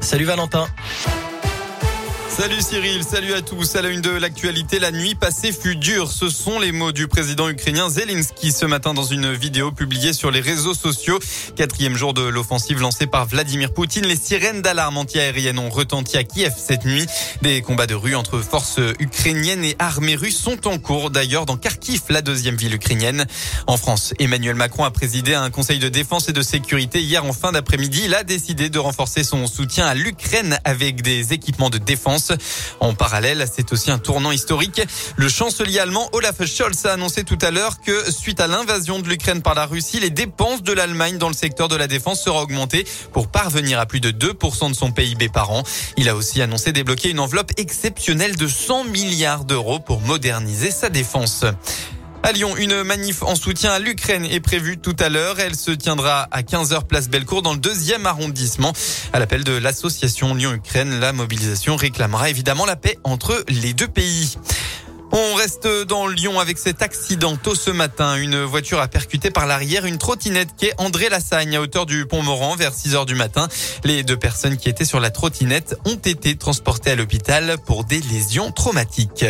Salut Valentin. Salut Cyril, salut à tous. À la une de l'actualité, la nuit passée fut dure. Ce sont les mots du président ukrainien Zelensky ce matin dans une vidéo publiée sur les réseaux sociaux. Quatrième jour de l'offensive lancée par Vladimir Poutine. Les sirènes d'alarme antiaérienne ont retenti à Kiev cette nuit. Des combats de rue entre forces ukrainiennes et armées russes sont en cours d'ailleurs dans Kharkiv, la deuxième ville ukrainienne. En France, Emmanuel Macron a présidé un conseil de défense et de sécurité hier en fin d'après-midi. Il a décidé de renforcer son soutien à l'Ukraine avec des équipements de défense. En parallèle, c'est aussi un tournant historique. Le chancelier allemand Olaf Scholz a annoncé tout à l'heure que suite à l'invasion de l'Ukraine par la Russie, les dépenses de l'Allemagne dans le secteur de la défense seraient augmentées pour parvenir à plus de 2% de son PIB par an. Il a aussi annoncé débloquer une enveloppe exceptionnelle de 100 milliards d'euros pour moderniser sa défense. À Lyon, une manif en soutien à l'Ukraine est prévue tout à l'heure. Elle se tiendra à 15h place Bellecour dans le deuxième arrondissement. À l'appel de l'association Lyon-Ukraine, la mobilisation réclamera évidemment la paix entre les deux pays. On reste dans Lyon avec cet accident tôt ce matin. Une voiture a percuté par l'arrière une trottinette qui est André Lassagne à hauteur du pont Moran vers 6 heures du matin. Les deux personnes qui étaient sur la trottinette ont été transportées à l'hôpital pour des lésions traumatiques.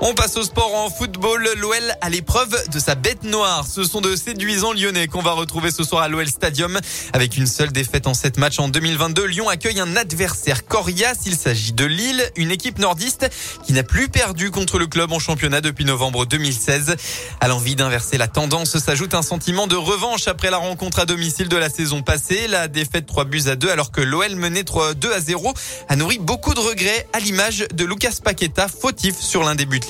On passe au sport en football. L'OL à l'épreuve de sa bête noire. Ce sont de séduisants lyonnais qu'on va retrouver ce soir à l'OL Stadium. Avec une seule défaite en sept matchs en 2022, Lyon accueille un adversaire coriace. Il s'agit de Lille, une équipe nordiste qui n'a plus perdu contre le club en championnat depuis novembre 2016. À l'envie d'inverser la tendance s'ajoute un sentiment de revanche après la rencontre à domicile de la saison passée. La défaite 3 buts à 2 alors que l'OL menait 3 2 à 0 a nourri beaucoup de regrets à l'image de Lucas Paqueta, fautif sur l'un des buts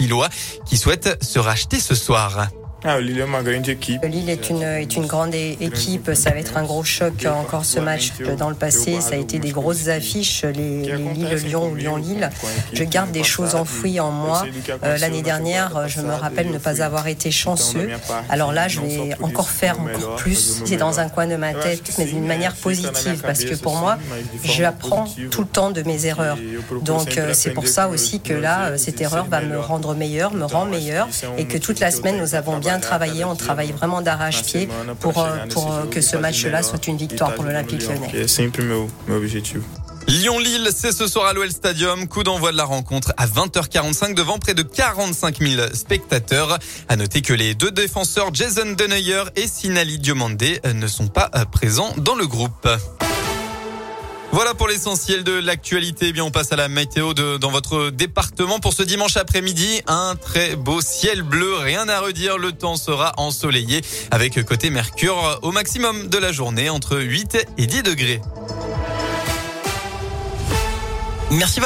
qui souhaite se racheter ce soir. Ah, Lille est une, est une grande équipe. Ça va être un gros choc encore ce match. Dans le passé, ça a été des grosses affiches, les, les Lille-Lyon ou Lyon-Lille. Je garde des choses enfouies en moi. Euh, l'année dernière, je me rappelle ne pas avoir été chanceux. Alors là, je vais encore faire encore plus. C'est dans un coin de ma tête, mais d'une manière positive. Parce que pour moi, j'apprends tout le temps de mes erreurs. Donc euh, c'est pour ça aussi que là, cette erreur va me rendre meilleur, me rend meilleur. Et que toute la semaine, nous avons bien travaillé. On travaille vraiment d'arrache-pied pour, euh, pour euh, que ce match-là soit une victoire pour l'Olympique lyonnais. Lyon-Lille, c'est ce soir à l'OL Stadium. Coup d'envoi de la rencontre à 20h45 devant près de 45 000 spectateurs. À noter que les deux défenseurs Jason Deneyer et Sinali Diomandé euh, ne sont pas présents dans le groupe. Voilà pour l'essentiel de l'actualité. Eh bien, on passe à la météo dans votre département pour ce dimanche après-midi. Un très beau ciel bleu. Rien à redire. Le temps sera ensoleillé avec côté Mercure au maximum de la journée entre 8 et 10 degrés. Merci.